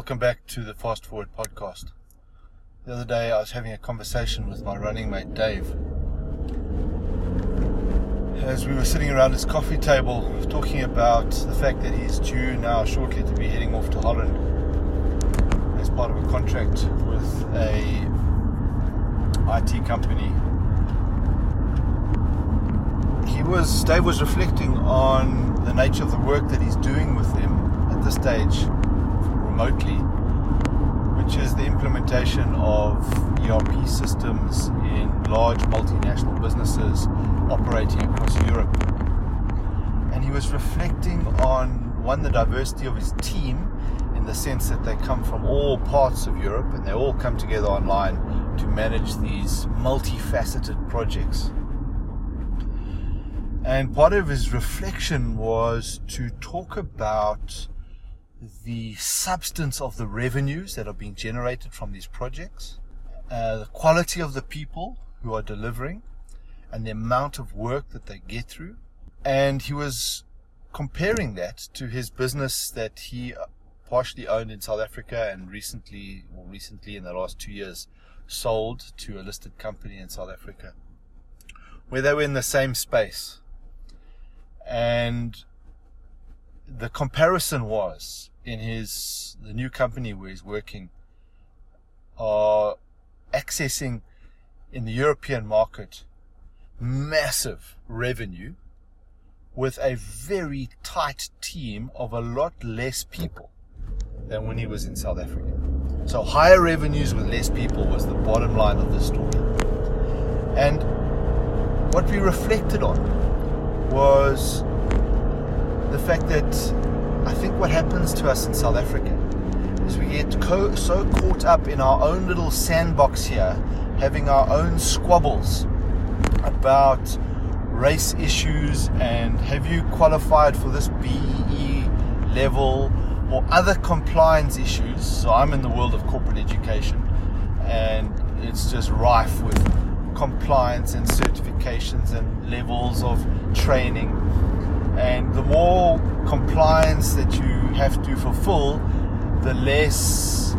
Welcome back to the Fast Forward podcast. The other day I was having a conversation with my running mate Dave. As we were sitting around his coffee table talking about the fact that he's due now shortly to be heading off to Holland as part of a contract with a IT company. He was Dave was reflecting on the nature of the work that he's doing with them at this stage remotely, which is the implementation of ERP systems in large multinational businesses operating across Europe. And he was reflecting on one, the diversity of his team in the sense that they come from all parts of Europe and they all come together online to manage these multifaceted projects. And part of his reflection was to talk about the substance of the revenues that are being generated from these projects, uh, the quality of the people who are delivering, and the amount of work that they get through. And he was comparing that to his business that he partially owned in South Africa and recently, or recently in the last two years, sold to a listed company in South Africa, where they were in the same space. And the comparison was in his the new company where he's working are accessing in the European market massive revenue with a very tight team of a lot less people than when he was in South Africa. So higher revenues with less people was the bottom line of the story. And what we reflected on was the fact that I think what happens to us in South Africa is we get co- so caught up in our own little sandbox here, having our own squabbles about race issues and have you qualified for this BEE level or other compliance issues. So I'm in the world of corporate education and it's just rife with compliance and certifications and levels of training and the more compliance that you have to fulfill, the less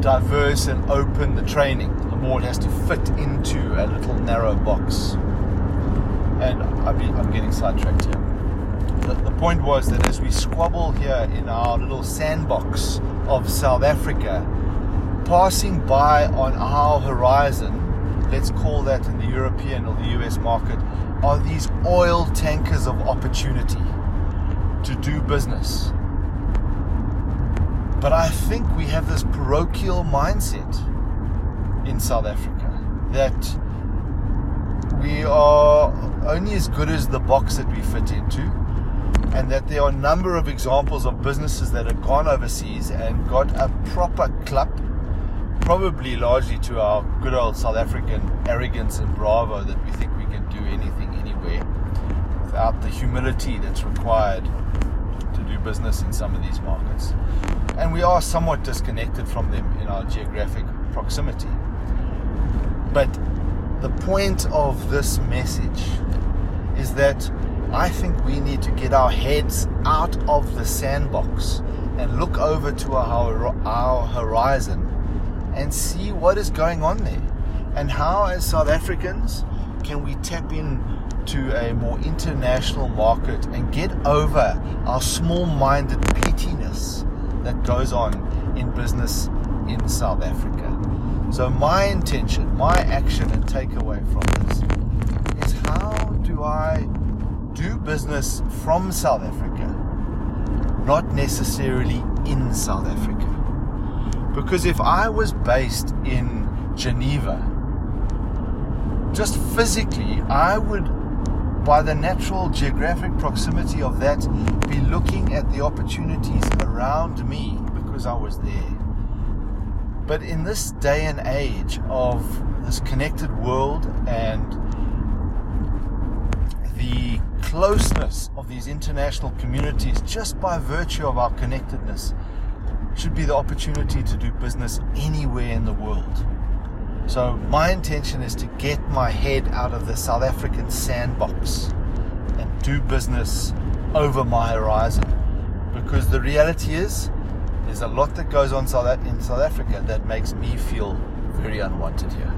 diverse and open the training, the more it has to fit into a little narrow box. And I'm getting sidetracked here. The, the point was that as we squabble here in our little sandbox of South Africa, passing by on our horizon, let's call that in the European or the US market, are these oil tankers of opportunity to do business. But I think we have this parochial mindset in South Africa that we are only as good as the box that we fit into, and that there are a number of examples of businesses that have gone overseas and got a proper club, probably largely to our good old South African arrogance and bravo that we think can do anything anywhere without the humility that's required to do business in some of these markets. And we are somewhat disconnected from them in our geographic proximity. But the point of this message is that I think we need to get our heads out of the sandbox and look over to our, our horizon and see what is going on there and how, as South Africans, can we tap in to a more international market and get over our small minded pettiness that goes on in business in South Africa. So, my intention, my action and takeaway from this is how do I do business from South Africa, not necessarily in South Africa? Because if I was based in Geneva, just physically, I would, by the natural geographic proximity of that, be looking at the opportunities around me because I was there. But in this day and age of this connected world and the closeness of these international communities, just by virtue of our connectedness, should be the opportunity to do business anywhere in the world. So my intention is to get my head out of the South African sandbox and do business over my horizon. Because the reality is there's a lot that goes on in South Africa that makes me feel very unwanted here.